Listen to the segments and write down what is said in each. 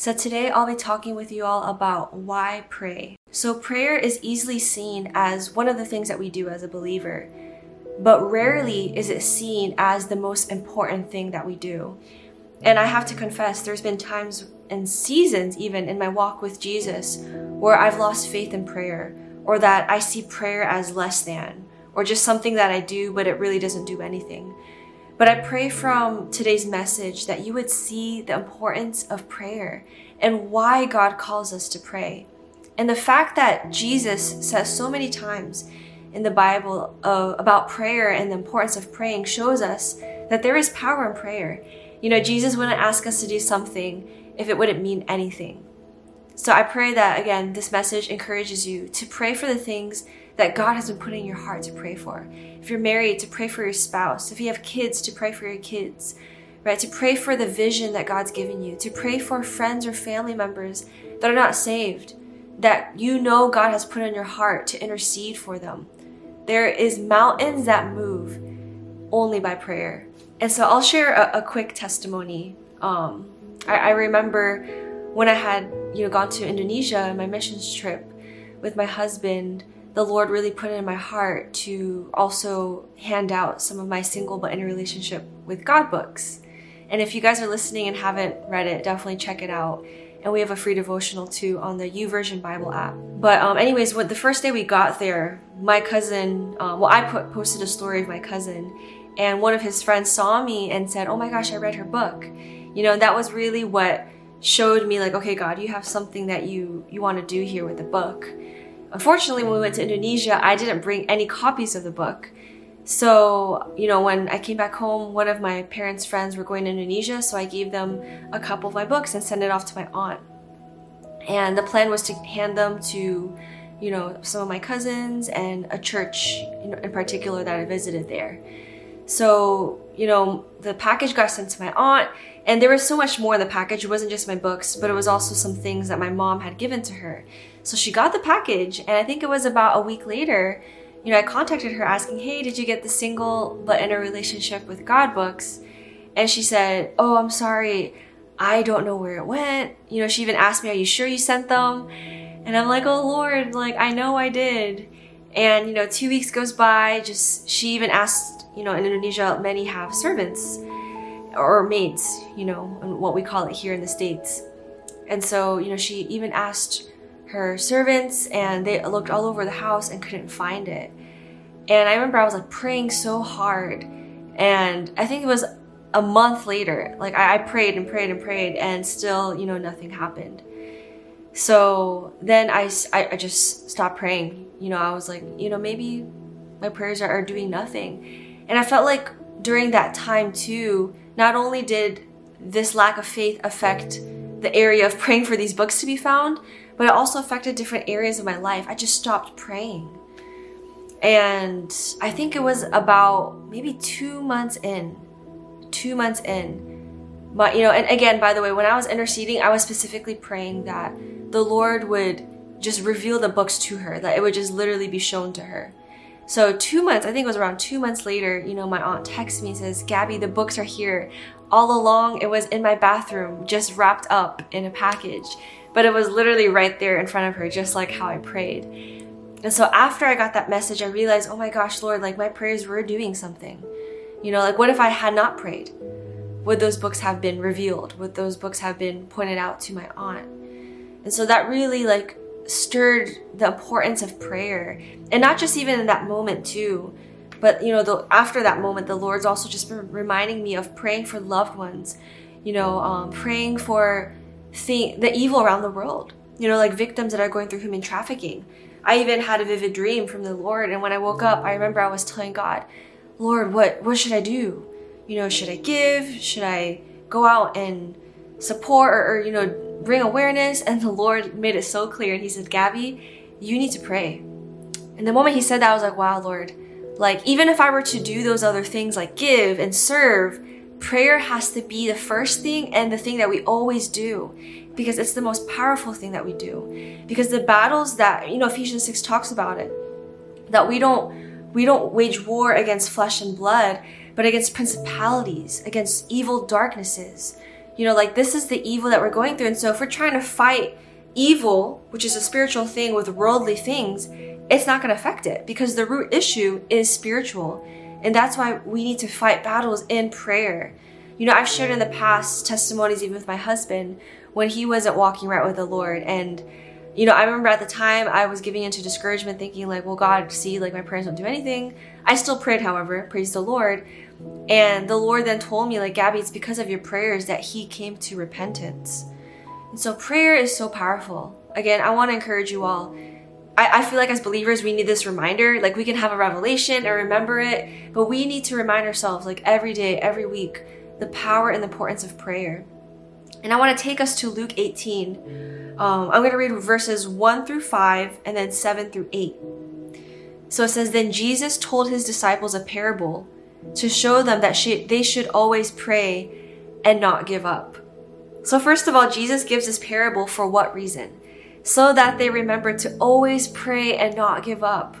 So, today I'll be talking with you all about why pray. So, prayer is easily seen as one of the things that we do as a believer, but rarely is it seen as the most important thing that we do. And I have to confess, there's been times and seasons, even in my walk with Jesus, where I've lost faith in prayer, or that I see prayer as less than, or just something that I do, but it really doesn't do anything. But I pray from today's message that you would see the importance of prayer and why God calls us to pray. And the fact that Jesus says so many times in the Bible uh, about prayer and the importance of praying shows us that there is power in prayer. You know, Jesus wouldn't ask us to do something if it wouldn't mean anything. So I pray that, again, this message encourages you to pray for the things that God has been putting in your heart to pray for. If you're married, to pray for your spouse. If you have kids, to pray for your kids, right? To pray for the vision that God's given you. To pray for friends or family members that are not saved, that you know God has put in your heart to intercede for them. There is mountains that move only by prayer. And so I'll share a, a quick testimony. Um, I, I remember when I had you know gone to Indonesia on my missions trip with my husband the Lord really put it in my heart to also hand out some of my single but in a relationship with God books. And if you guys are listening and haven't read it, definitely check it out. And we have a free devotional too on the YouVersion Bible app. But um, anyways, when the first day we got there, my cousin, um, well, I put, posted a story of my cousin, and one of his friends saw me and said, "Oh my gosh, I read her book." You know, that was really what showed me like, okay, God, you have something that you you want to do here with the book. Unfortunately, when we went to Indonesia, I didn't bring any copies of the book. So, you know, when I came back home, one of my parents' friends were going to Indonesia, so I gave them a couple of my books and sent it off to my aunt. And the plan was to hand them to, you know, some of my cousins and a church in particular that I visited there. So, you know, the package got sent to my aunt, and there was so much more in the package. It wasn't just my books, but it was also some things that my mom had given to her. So she got the package, and I think it was about a week later, you know, I contacted her asking, Hey, did you get the single but in a relationship with God books? And she said, Oh, I'm sorry. I don't know where it went. You know, she even asked me, Are you sure you sent them? And I'm like, Oh Lord, like, I know I did. And, you know, two weeks goes by, just, she even asked, you know, in Indonesia, many have servants or maids, you know, what we call it here in the States. And so, you know, she even asked her servants and they looked all over the house and couldn't find it. And I remember I was like praying so hard. And I think it was a month later, like I, I prayed and prayed and prayed, and still, you know, nothing happened. So then I, I, I just stopped praying. You know, I was like, you know, maybe my prayers are, are doing nothing. And I felt like during that time too, not only did this lack of faith affect the area of praying for these books to be found, but it also affected different areas of my life. I just stopped praying. And I think it was about maybe two months in, two months in. But, you know, and again, by the way, when I was interceding, I was specifically praying that the Lord would just reveal the books to her, that it would just literally be shown to her. So two months, I think it was around two months later, you know, my aunt texts me and says, Gabby, the books are here. All along, it was in my bathroom, just wrapped up in a package. But it was literally right there in front of her, just like how I prayed. And so after I got that message, I realized, oh my gosh, Lord, like my prayers were doing something. You know, like what if I had not prayed? Would those books have been revealed? Would those books have been pointed out to my aunt? And so that really like stirred the importance of prayer. And not just even in that moment too but you know the, after that moment the lord's also just been reminding me of praying for loved ones you know um, praying for the, the evil around the world you know like victims that are going through human trafficking. I even had a vivid dream from the lord and when i woke up i remember i was telling god lord what what should i do? You know should i give? Should i go out and support or, or you know bring awareness, and the Lord made it so clear. And He said, Gabby, you need to pray. And the moment He said that, I was like, wow, Lord. Like, even if I were to do those other things like give and serve, prayer has to be the first thing and the thing that we always do because it's the most powerful thing that we do. Because the battles that, you know, Ephesians 6 talks about it, that we don't we don't wage war against flesh and blood, but against principalities, against evil darknesses. You know, like this is the evil that we're going through. And so if we're trying to fight evil, which is a spiritual thing with worldly things, it's not going to affect it because the root issue is spiritual. And that's why we need to fight battles in prayer. You know, I've shared in the past testimonies, even with my husband, when he wasn't walking right with the Lord. And, you know, I remember at the time I was giving into discouragement, thinking, like, well, God, see, like, my prayers don't do anything. I still prayed, however, praise the Lord. And the Lord then told me, like, Gabby, it's because of your prayers that He came to repentance. And so prayer is so powerful. Again, I want to encourage you all. I, I feel like as believers, we need this reminder. Like, we can have a revelation and remember it, but we need to remind ourselves, like, every day, every week, the power and the importance of prayer. And I want to take us to Luke 18. Um, I'm going to read verses 1 through 5 and then 7 through 8. So it says, Then Jesus told his disciples a parable to show them that she, they should always pray and not give up. So, first of all, Jesus gives this parable for what reason? So that they remember to always pray and not give up.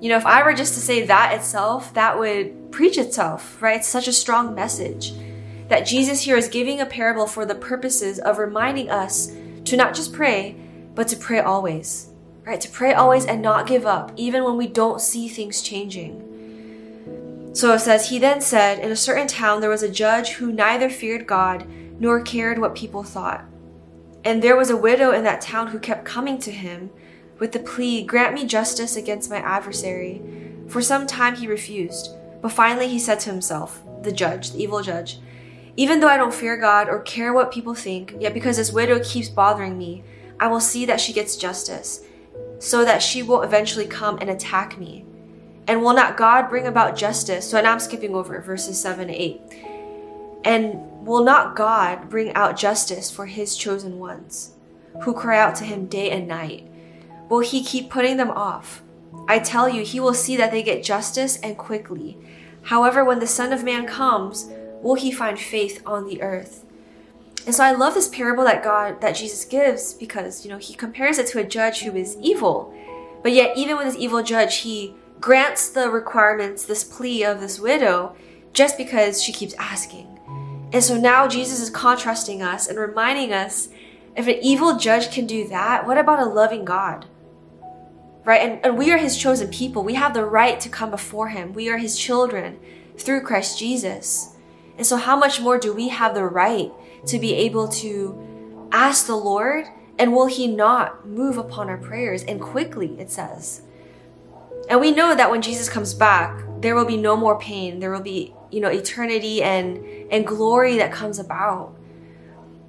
You know, if I were just to say that itself, that would preach itself, right? It's such a strong message that Jesus here is giving a parable for the purposes of reminding us to not just pray, but to pray always, right? To pray always and not give up, even when we don't see things changing. So it says, He then said, In a certain town there was a judge who neither feared God nor cared what people thought. And there was a widow in that town who kept coming to him with the plea, Grant me justice against my adversary. For some time he refused, but finally he said to himself, the judge, the evil judge, even though I don't fear God or care what people think, yet because this widow keeps bothering me, I will see that she gets justice, so that she will eventually come and attack me. And will not God bring about justice? So now I'm skipping over verses 7 to 8. And will not God bring out justice for his chosen ones, who cry out to him day and night? Will he keep putting them off? I tell you, he will see that they get justice and quickly. However, when the Son of Man comes, will he find faith on the earth? And so I love this parable that God, that Jesus gives because, you know, he compares it to a judge who is evil. But yet, even with this evil judge, he grants the requirements, this plea of this widow, just because she keeps asking. And so now Jesus is contrasting us and reminding us if an evil judge can do that, what about a loving God? Right? And, and we are his chosen people. We have the right to come before him. We are his children through Christ Jesus. And so, how much more do we have the right to be able to ask the Lord? And will He not move upon our prayers? And quickly, it says. And we know that when Jesus comes back, there will be no more pain. There will be, you know, eternity and, and glory that comes about.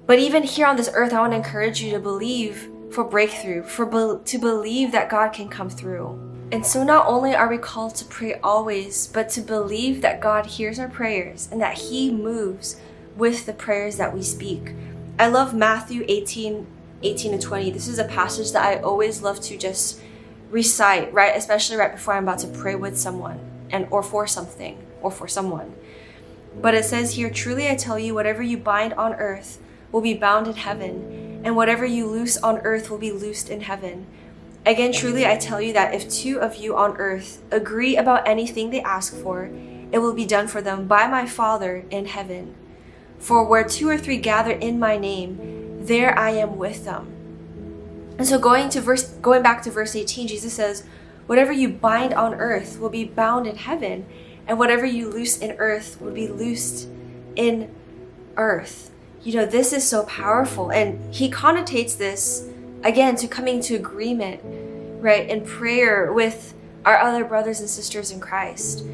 But even here on this earth, I want to encourage you to believe for breakthrough, for be- to believe that God can come through. And so not only are we called to pray always, but to believe that God hears our prayers and that He moves with the prayers that we speak. I love Matthew 18, 18 to 20. This is a passage that I always love to just recite, right? Especially right before I'm about to pray with someone and or for something or for someone. But it says here, truly I tell you, whatever you bind on earth will be bound in heaven, and whatever you loose on earth will be loosed in heaven. Again, truly, I tell you that if two of you on earth agree about anything they ask for, it will be done for them by my Father in heaven. For where two or three gather in my name, there I am with them. And so going to verse going back to verse 18, Jesus says, Whatever you bind on earth will be bound in heaven, and whatever you loose in earth will be loosed in earth. You know, this is so powerful. And he connotates this again to coming to agreement, right, in prayer with our other brothers and sisters in Christ.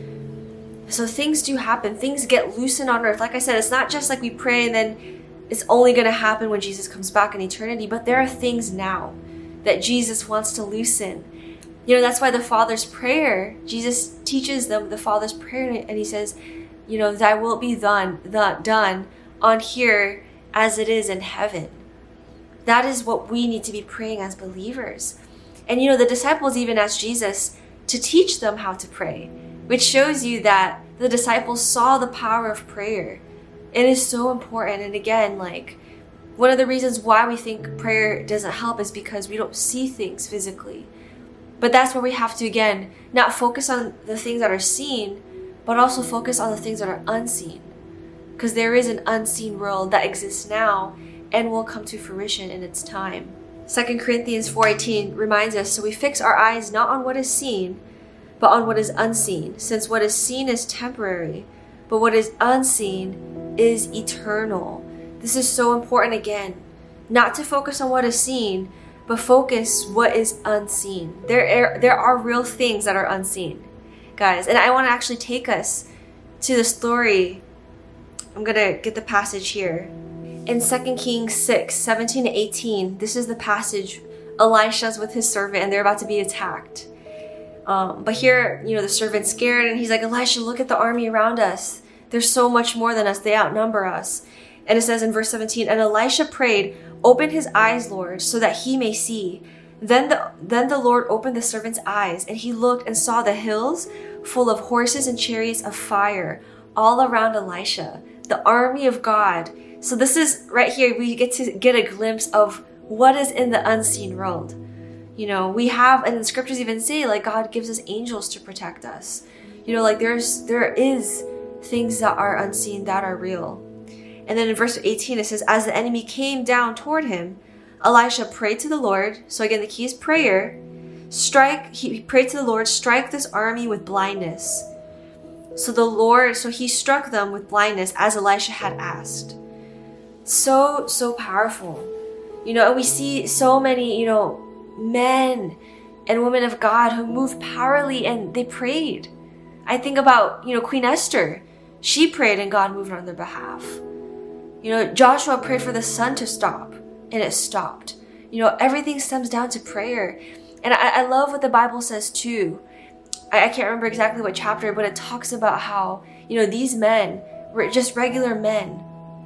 So things do happen. Things get loosened on earth. Like I said, it's not just like we pray and then it's only going to happen when Jesus comes back in eternity, but there are things now that Jesus wants to loosen. You know, that's why the Father's prayer, Jesus teaches them the Father's prayer, and he says, you know, thy will be done, done on here as it is in heaven that is what we need to be praying as believers. And you know, the disciples even asked Jesus to teach them how to pray, which shows you that the disciples saw the power of prayer. It is so important. And again, like, one of the reasons why we think prayer doesn't help is because we don't see things physically. But that's where we have to, again, not focus on the things that are seen, but also focus on the things that are unseen. Because there is an unseen world that exists now and will come to fruition in its time. 2 Corinthians 4:18 reminds us so we fix our eyes not on what is seen but on what is unseen since what is seen is temporary but what is unseen is eternal. This is so important again not to focus on what is seen but focus what is unseen. There are, there are real things that are unseen. Guys, and I want to actually take us to the story. I'm going to get the passage here in 2 Kings 6 17 to 18, this is the passage Elisha's with his servant and they're about to be attacked. Um, but here, you know, the servant's scared and he's like, Elisha, look at the army around us. There's so much more than us, they outnumber us. And it says in verse 17, and Elisha prayed, Open his eyes, Lord, so that he may see. Then the, then the Lord opened the servant's eyes, and he looked and saw the hills full of horses and chariots of fire all around Elisha, the army of God so this is right here, we get to get a glimpse of what is in the unseen world. You know, we have, and the scriptures even say, like, God gives us angels to protect us. You know, like, there's, there is things that are unseen that are real. And then in verse 18, it says, As the enemy came down toward him, Elisha prayed to the Lord. So again, the key is prayer. Strike, he prayed to the Lord, strike this army with blindness. So the Lord, so he struck them with blindness as Elisha had asked so so powerful you know and we see so many you know men and women of god who moved powerfully and they prayed i think about you know queen esther she prayed and god moved on their behalf you know joshua prayed for the sun to stop and it stopped you know everything stems down to prayer and i, I love what the bible says too I, I can't remember exactly what chapter but it talks about how you know these men were just regular men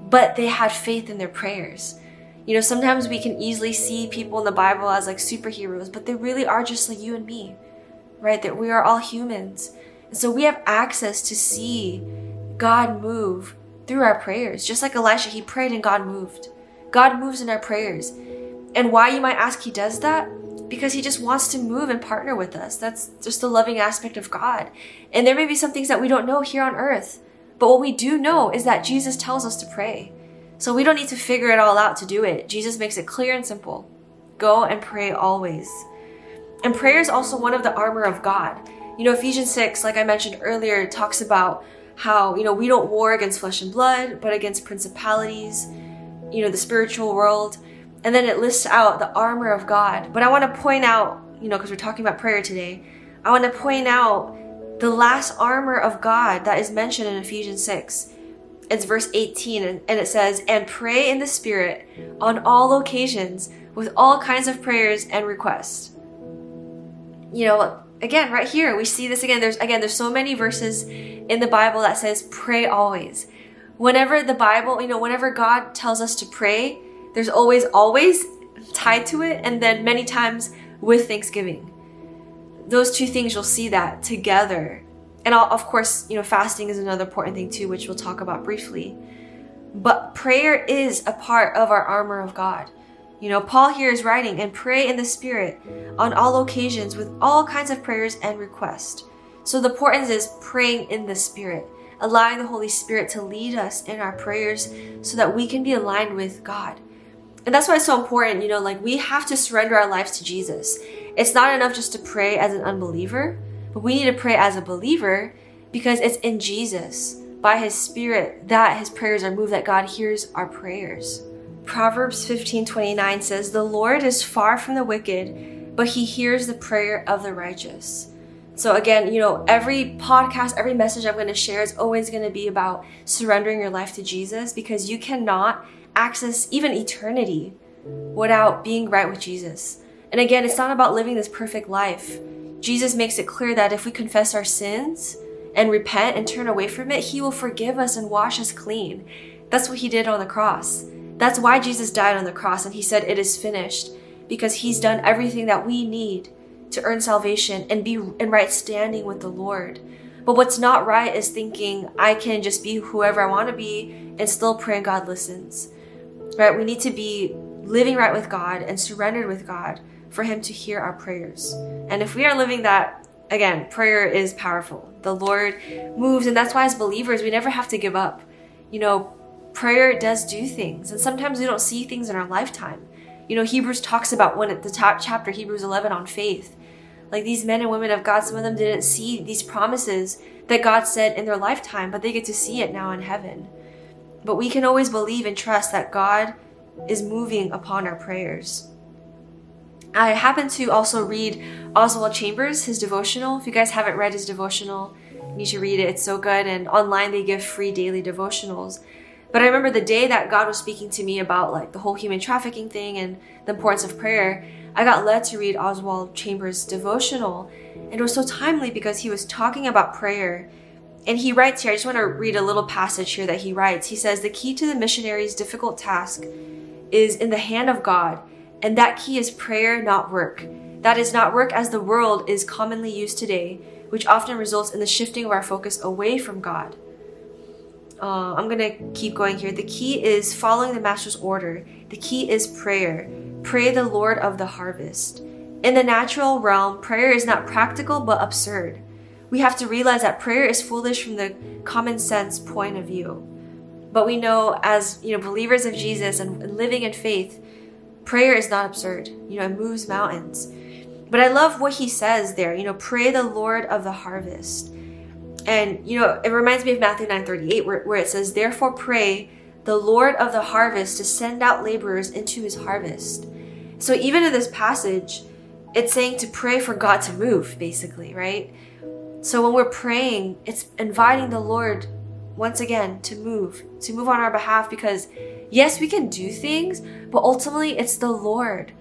but they had faith in their prayers. You know, sometimes we can easily see people in the Bible as like superheroes, but they really are just like you and me, right? That we are all humans. And so we have access to see God move through our prayers. Just like Elisha, he prayed and God moved. God moves in our prayers. And why you might ask he does that? Because he just wants to move and partner with us. That's just the loving aspect of God. And there may be some things that we don't know here on earth. But what we do know is that Jesus tells us to pray. So we don't need to figure it all out to do it. Jesus makes it clear and simple. Go and pray always. And prayer is also one of the armor of God. You know, Ephesians 6, like I mentioned earlier, talks about how, you know, we don't war against flesh and blood, but against principalities, you know, the spiritual world. And then it lists out the armor of God. But I want to point out, you know, because we're talking about prayer today, I want to point out the last armor of God that is mentioned in Ephesians 6. It's verse 18, and, it says, And pray in the Spirit on all occasions with all kinds of prayers and requests. You know, again, right here, we see this again. There's again, there's so many verses in the Bible that says pray always. Whenever the Bible, you know, whenever God tells us to pray, there's always, always tied to it, and then many times with thanksgiving those two things you'll see that together and I'll, of course you know fasting is another important thing too which we'll talk about briefly but prayer is a part of our armor of god you know paul here is writing and pray in the spirit on all occasions with all kinds of prayers and requests. So the importance is praying in the spirit allowing the holy spirit to lead us in our prayers so that we can be aligned with god. And that's why it's so important you know like we have to surrender our lives to jesus. It's not enough just to pray as an unbeliever, but we need to pray as a believer because it's in Jesus, by His Spirit, that His prayers are moved, that God hears our prayers. Proverbs 15:29 says, "The Lord is far from the wicked, but he hears the prayer of the righteous." So again, you know, every podcast, every message I'm going to share is always going to be about surrendering your life to Jesus because you cannot access even eternity without being right with Jesus. And again, it's not about living this perfect life. Jesus makes it clear that if we confess our sins and repent and turn away from it, He will forgive us and wash us clean. That's what He did on the cross. That's why Jesus died on the cross and he said, It is finished, because he's done everything that we need to earn salvation and be in right standing with the Lord. But what's not right is thinking I can just be whoever I want to be and still pray and God listens. Right? We need to be living right with God and surrendered with God for Him to hear our prayers. And if we are living that, again, prayer is powerful. The Lord moves, and that's why as believers, we never have to give up. You know, prayer does do things, and sometimes we don't see things in our lifetime. You know, Hebrews talks about when at the top chapter, Hebrews 11 on faith. Like these men and women of God, some of them didn't see these promises that God said in their lifetime, but they get to see it now in heaven. But we can always believe and trust that God is moving upon our prayers. I happen to also read Oswald Chambers, his devotional. If you guys haven't read his devotional, you need to read it. It's so good. And online, they give free daily devotionals. But I remember the day that God was speaking to me about like the whole human trafficking thing and the importance of prayer, I got led to read Oswald Chambers' devotional. And it was so timely because he was talking about prayer. And he writes here, I just want to read a little passage here that he writes. He says, The key to the missionary's difficult task is in the hand of God and that key is prayer, not work. That is not work as the world is commonly used today, which often results in the shifting of our focus away from God. Uh, I'm to keep going here. The key is following the Master's order. The key is prayer. Pray the Lord of the harvest. In the natural realm, prayer is not practical but absurd. We have to realize that prayer is foolish from the common sense point of view. But we know as you know believers of Jesus and living in faith, prayer is not absurd. You know, it moves mountains. But I love what he says there. You know, pray the Lord of the harvest. And, you know, it reminds me of Matthew 9.38 where, where it says, Therefore pray the Lord of the harvest to send out laborers into his harvest. So even in this passage, it's saying to pray for God to move, basically, right? So when we're praying, it's inviting the Lord once again to move, to move on our behalf because yes, we can do things, but ultimately it's the Lord.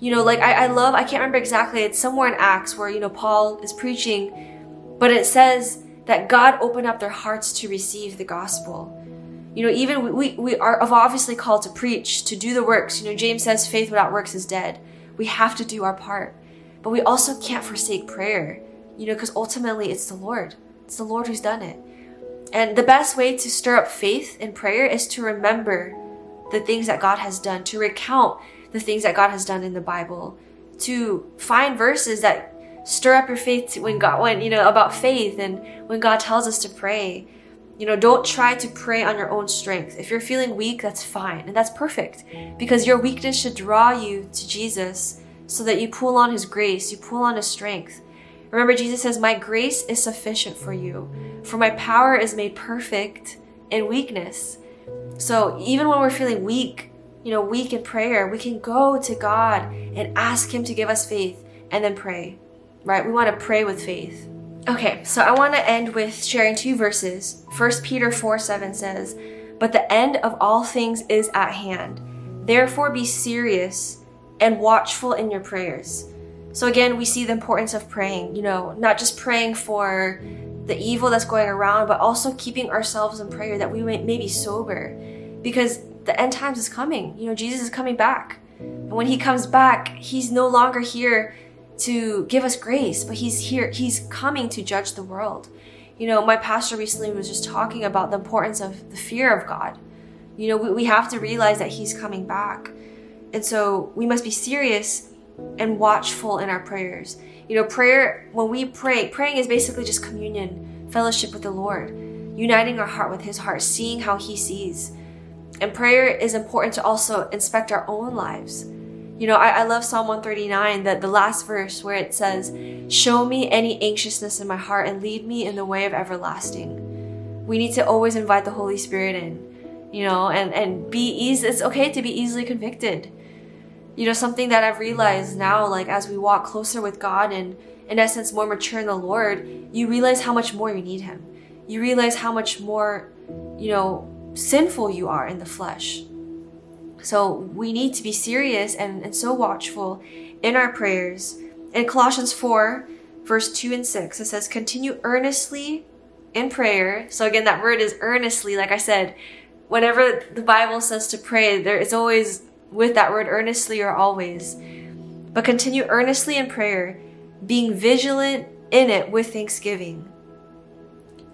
You know, like I, I love, I can't remember exactly, it's somewhere in Acts where, you know, Paul is preaching, but it says that God opened up their hearts to receive the gospel. You know, even we, we are obviously called to preach, to do the works. You know, James says faith without works is dead. We have to do our part. But we also can't forsake prayer, you know, because ultimately it's the Lord. It's the Lord who's done it. And the best way to stir up faith in prayer is to remember the things that God has done, to recount the things that God has done in the Bible, to find verses that stir up your faith when God, when, you know, about faith and when God tells us to pray. You know, don't try to pray on your own strength. If you're feeling weak, that's fine and that's perfect because your weakness should draw you to Jesus so that you pull on His grace, you pull on His strength. Remember, Jesus says, My grace is sufficient for you, for my power is made perfect in weakness. So even when we're feeling weak, you know, weak in prayer, we can go to God and ask Him to give us faith and then pray, right? We want to pray with faith. Okay, so I want to end with sharing two verses. 1 Peter 4 7 says, But the end of all things is at hand. Therefore be serious and watchful in your prayers. So again, we see the importance of praying, you know, not just praying for the evil that's going around, but also keeping ourselves in prayer that we may, may be sober because the end times is coming. You know, Jesus is coming back. And when he comes back, he's no longer here to give us grace, but he's here, he's coming to judge the world. You know, my pastor recently was just talking about the importance of the fear of God. You know, we, we have to realize that he's coming back. And so we must be serious and watchful in our prayers. You know, prayer, when we pray, praying is basically just communion, fellowship with the Lord, uniting our heart with his heart, seeing how he sees. And prayer is important to also inspect our own lives. You know, I, I love Psalm 139, that the last verse where it says, Show me any anxiousness in my heart and lead me in the way of everlasting. We need to always invite the Holy Spirit in, you know, and, and be easy. It's okay to be easily convicted. You know, something that I've realized now, like as we walk closer with God and in essence more mature in the Lord, you realize how much more you need Him. You realize how much more, you know, sinful you are in the flesh. So we need to be serious and, and so watchful in our prayers. In Colossians 4, verse 2 and 6, it says, Continue earnestly in prayer. So again, that word is earnestly, like I said, whenever the Bible says to pray, there is always with that word earnestly or always. But continue earnestly in prayer, being vigilant in it with thanksgiving.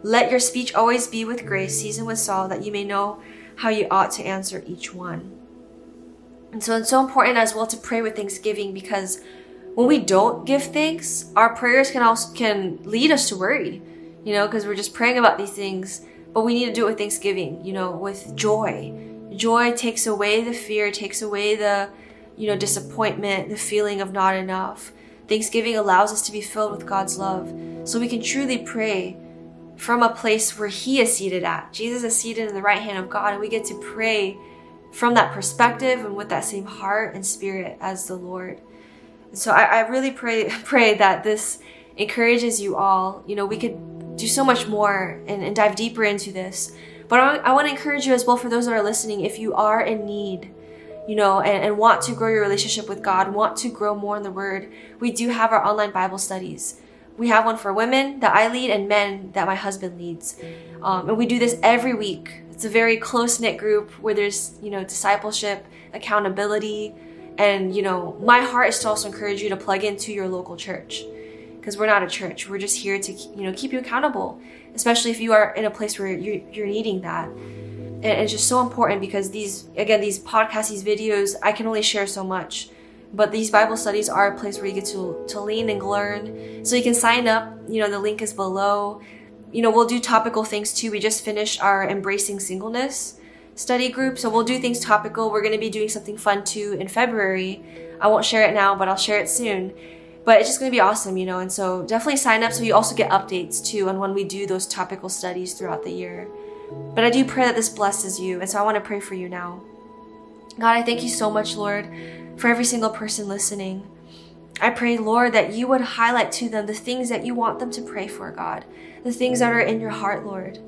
Let your speech always be with grace, seasoned with salt, that you may know how you ought to answer each one. And so it's so important as well to pray with thanksgiving because when we don't give thanks, our prayers can also can lead us to worry, you know, because we're just praying about these things, but we need to do it with thanksgiving, you know, with joy. Joy takes away the fear, takes away the, you know, disappointment, the feeling of not enough. Thanksgiving allows us to be filled with God's love so we can truly pray from a place where He is seated at. Jesus is seated in the right hand of God, and we get to pray from that perspective and with that same heart and spirit as the Lord. So I, I really pray pray that this encourages you all. You know, we could do so much more and, and dive deeper into this. But I, I want to encourage you as well for those that are listening, if you are in need, you know, and, and want to grow your relationship with God, want to grow more in the Word, we do have our online Bible studies. We have one for women that I lead and men that my husband leads. Um, and we do this every week. It's a very close knit group where there's, you know, discipleship, accountability, and, you know, my heart is to also encourage you to plug into your local church because we're not a church. We're just here to, you know, keep you accountable, especially if you are in a place where you're, you're needing that. And it's just so important because these, again, these podcasts, these videos, I can only share so much but these Bible studies are a place where you get to, to lean and learn. So you can sign up. You know, the link is below. You know, we'll do topical things too. We just finished our Embracing Singleness study group. So we'll do things topical. We're going to be doing something fun too in February. I won't share it now, but I'll share it soon. But it's just going to be awesome, you know. And so definitely sign up so you also get updates too on when we do those topical studies throughout the year. But I do pray that this blesses you. And so I want to pray for you now. God, I thank you so much, Lord, for every single person listening. I pray, Lord, that you would highlight to them the things that you want them to pray for, God, the things that are in your heart, Lord.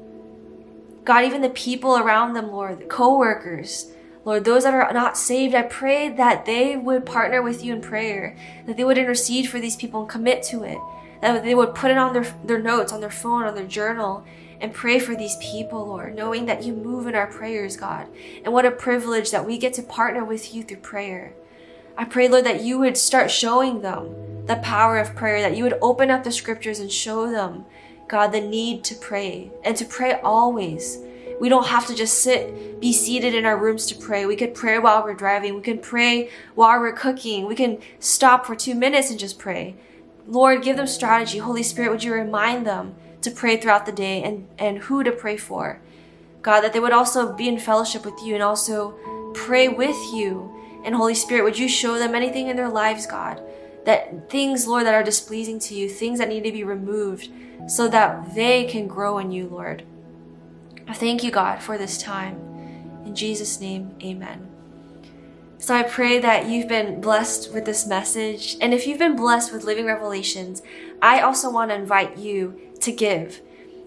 God, even the people around them, Lord, the co workers, Lord, those that are not saved, I pray that they would partner with you in prayer, that they would intercede for these people and commit to it, that they would put it on their, their notes, on their phone, on their journal, and pray for these people, Lord, knowing that you move in our prayers, God. And what a privilege that we get to partner with you through prayer. I pray, Lord, that you would start showing them the power of prayer, that you would open up the scriptures and show them, God, the need to pray and to pray always. We don't have to just sit, be seated in our rooms to pray. We could pray while we're driving. We can pray while we're cooking. We can stop for two minutes and just pray. Lord, give them strategy. Holy Spirit, would you remind them to pray throughout the day and, and who to pray for? God, that they would also be in fellowship with you and also pray with you and Holy Spirit, would you show them anything in their lives, God? That things, Lord, that are displeasing to you, things that need to be removed so that they can grow in you, Lord. I thank you, God, for this time. In Jesus' name, amen. So I pray that you've been blessed with this message. And if you've been blessed with living revelations, I also want to invite you to give.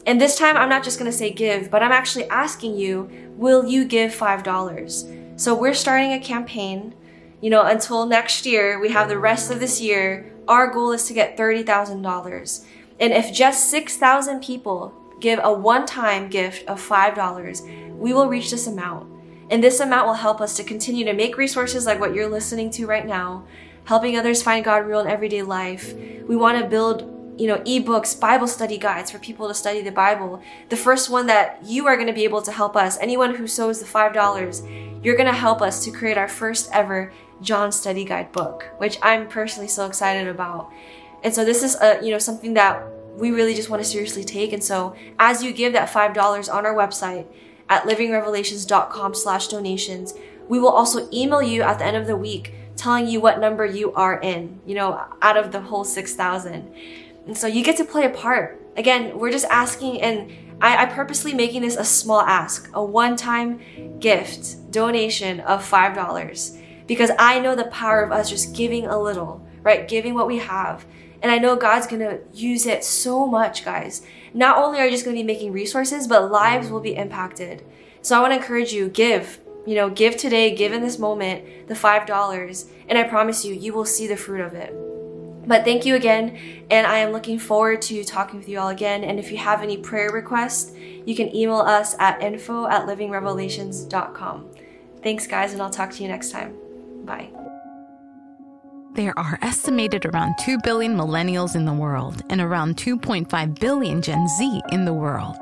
And this time, I'm not just going to say give, but I'm actually asking you, will you give $5? So we're starting a campaign. You know, until next year, we have the rest of this year. Our goal is to get $30,000. And if just 6,000 people give a one time gift of $5, we will reach this amount. And this amount will help us to continue to make resources like what you're listening to right now, helping others find God real in everyday life. We want to build you know, ebooks, Bible study guides for people to study the Bible. The first one that you are going to be able to help us, anyone who sows the $5, you're going to help us to create our first ever John study guide book, which I'm personally so excited about. And so this is a, you know, something that we really just want to seriously take. And so as you give that $5 on our website at livingrevelations.com slash donations, we will also email you at the end of the week telling you what number you are in, you know, out of the whole 6,000. And so you get to play a part. Again, we're just asking, and I, I purposely making this a small ask, a one time gift donation of $5 because I know the power of us just giving a little, right? Giving what we have. And I know God's gonna use it so much, guys. Not only are you just gonna be making resources, but lives will be impacted. So I wanna encourage you, give. You know, give today, give in this moment the $5, and I promise you, you will see the fruit of it. But thank you again, and I am looking forward to talking with you all again. And if you have any prayer requests, you can email us at info at livingrevelations.com. Thanks, guys, and I'll talk to you next time. Bye. There are estimated around 2 billion millennials in the world and around 2.5 billion Gen Z in the world.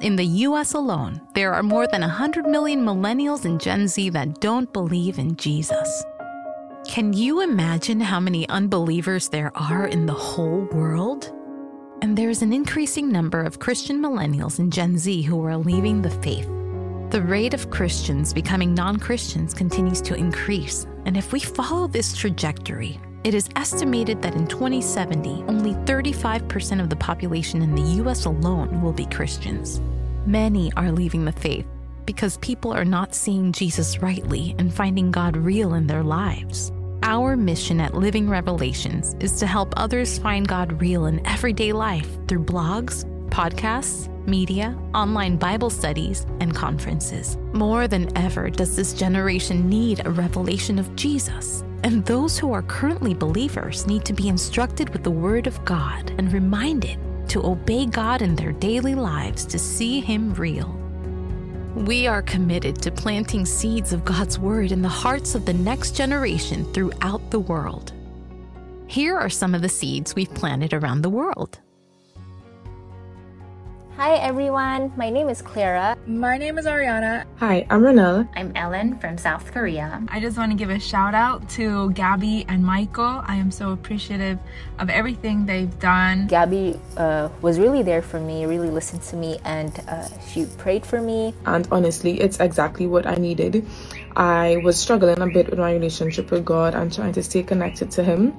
In the US alone, there are more than 100 million millennials and Gen Z that don't believe in Jesus. Can you imagine how many unbelievers there are in the whole world? And there's an increasing number of Christian millennials and Gen Z who are leaving the faith. The rate of Christians becoming non Christians continues to increase, and if we follow this trajectory, it is estimated that in 2070, only 35% of the population in the US alone will be Christians. Many are leaving the faith because people are not seeing Jesus rightly and finding God real in their lives. Our mission at Living Revelations is to help others find God real in everyday life through blogs, podcasts, media, online Bible studies, and conferences. More than ever does this generation need a revelation of Jesus. And those who are currently believers need to be instructed with the Word of God and reminded to obey God in their daily lives to see Him real. We are committed to planting seeds of God's Word in the hearts of the next generation throughout the world. Here are some of the seeds we've planted around the world. Hi everyone, my name is Clara. My name is Ariana. Hi, I'm Renelle. I'm Ellen from South Korea. I just want to give a shout out to Gabby and Michael. I am so appreciative of everything they've done. Gabby uh, was really there for me, really listened to me, and uh, she prayed for me. And honestly, it's exactly what I needed. I was struggling a bit with my relationship with God and trying to stay connected to Him.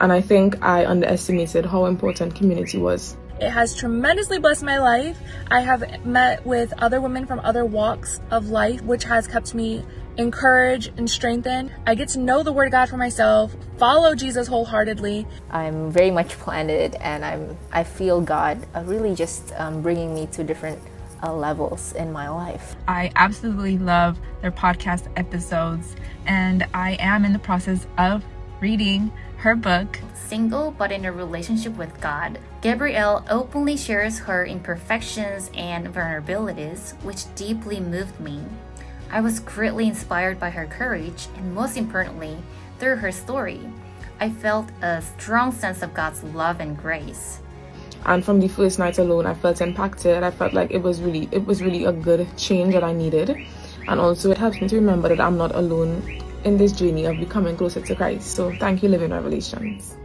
And I think I underestimated how important community was. It has tremendously blessed my life. I have met with other women from other walks of life, which has kept me encouraged and strengthened. I get to know the Word of God for myself, follow Jesus wholeheartedly. I'm very much planted, and I'm I feel God uh, really just um, bringing me to different uh, levels in my life. I absolutely love their podcast episodes, and I am in the process of reading her book, Single but in a Relationship with God. Gabrielle openly shares her imperfections and vulnerabilities, which deeply moved me. I was greatly inspired by her courage, and most importantly, through her story, I felt a strong sense of God's love and grace. And from the first night alone, I felt impacted. I felt like it was really, it was really a good change that I needed, and also it helps me to remember that I'm not alone in this journey of becoming closer to Christ. So thank you, Living Revelations.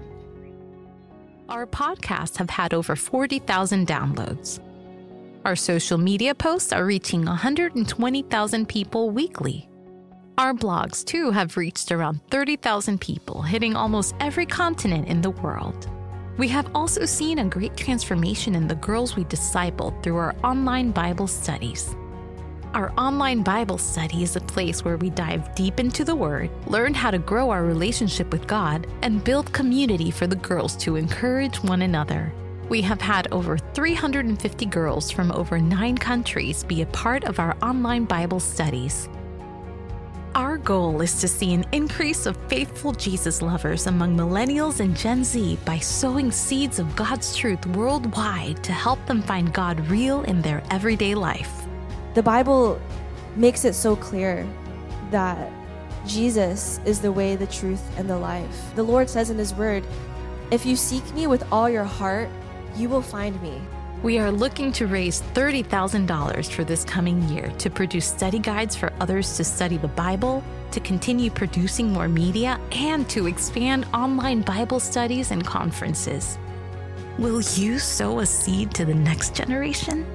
Our podcasts have had over 40,000 downloads. Our social media posts are reaching 120,000 people weekly. Our blogs, too, have reached around 30,000 people, hitting almost every continent in the world. We have also seen a great transformation in the girls we discipled through our online Bible studies. Our online Bible study is a place where we dive deep into the Word, learn how to grow our relationship with God, and build community for the girls to encourage one another. We have had over 350 girls from over nine countries be a part of our online Bible studies. Our goal is to see an increase of faithful Jesus lovers among millennials and Gen Z by sowing seeds of God's truth worldwide to help them find God real in their everyday life. The Bible makes it so clear that Jesus is the way, the truth, and the life. The Lord says in His Word, If you seek me with all your heart, you will find me. We are looking to raise $30,000 for this coming year to produce study guides for others to study the Bible, to continue producing more media, and to expand online Bible studies and conferences. Will you sow a seed to the next generation?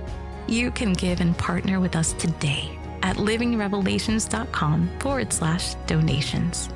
You can give and partner with us today at livingrevelations.com forward slash donations.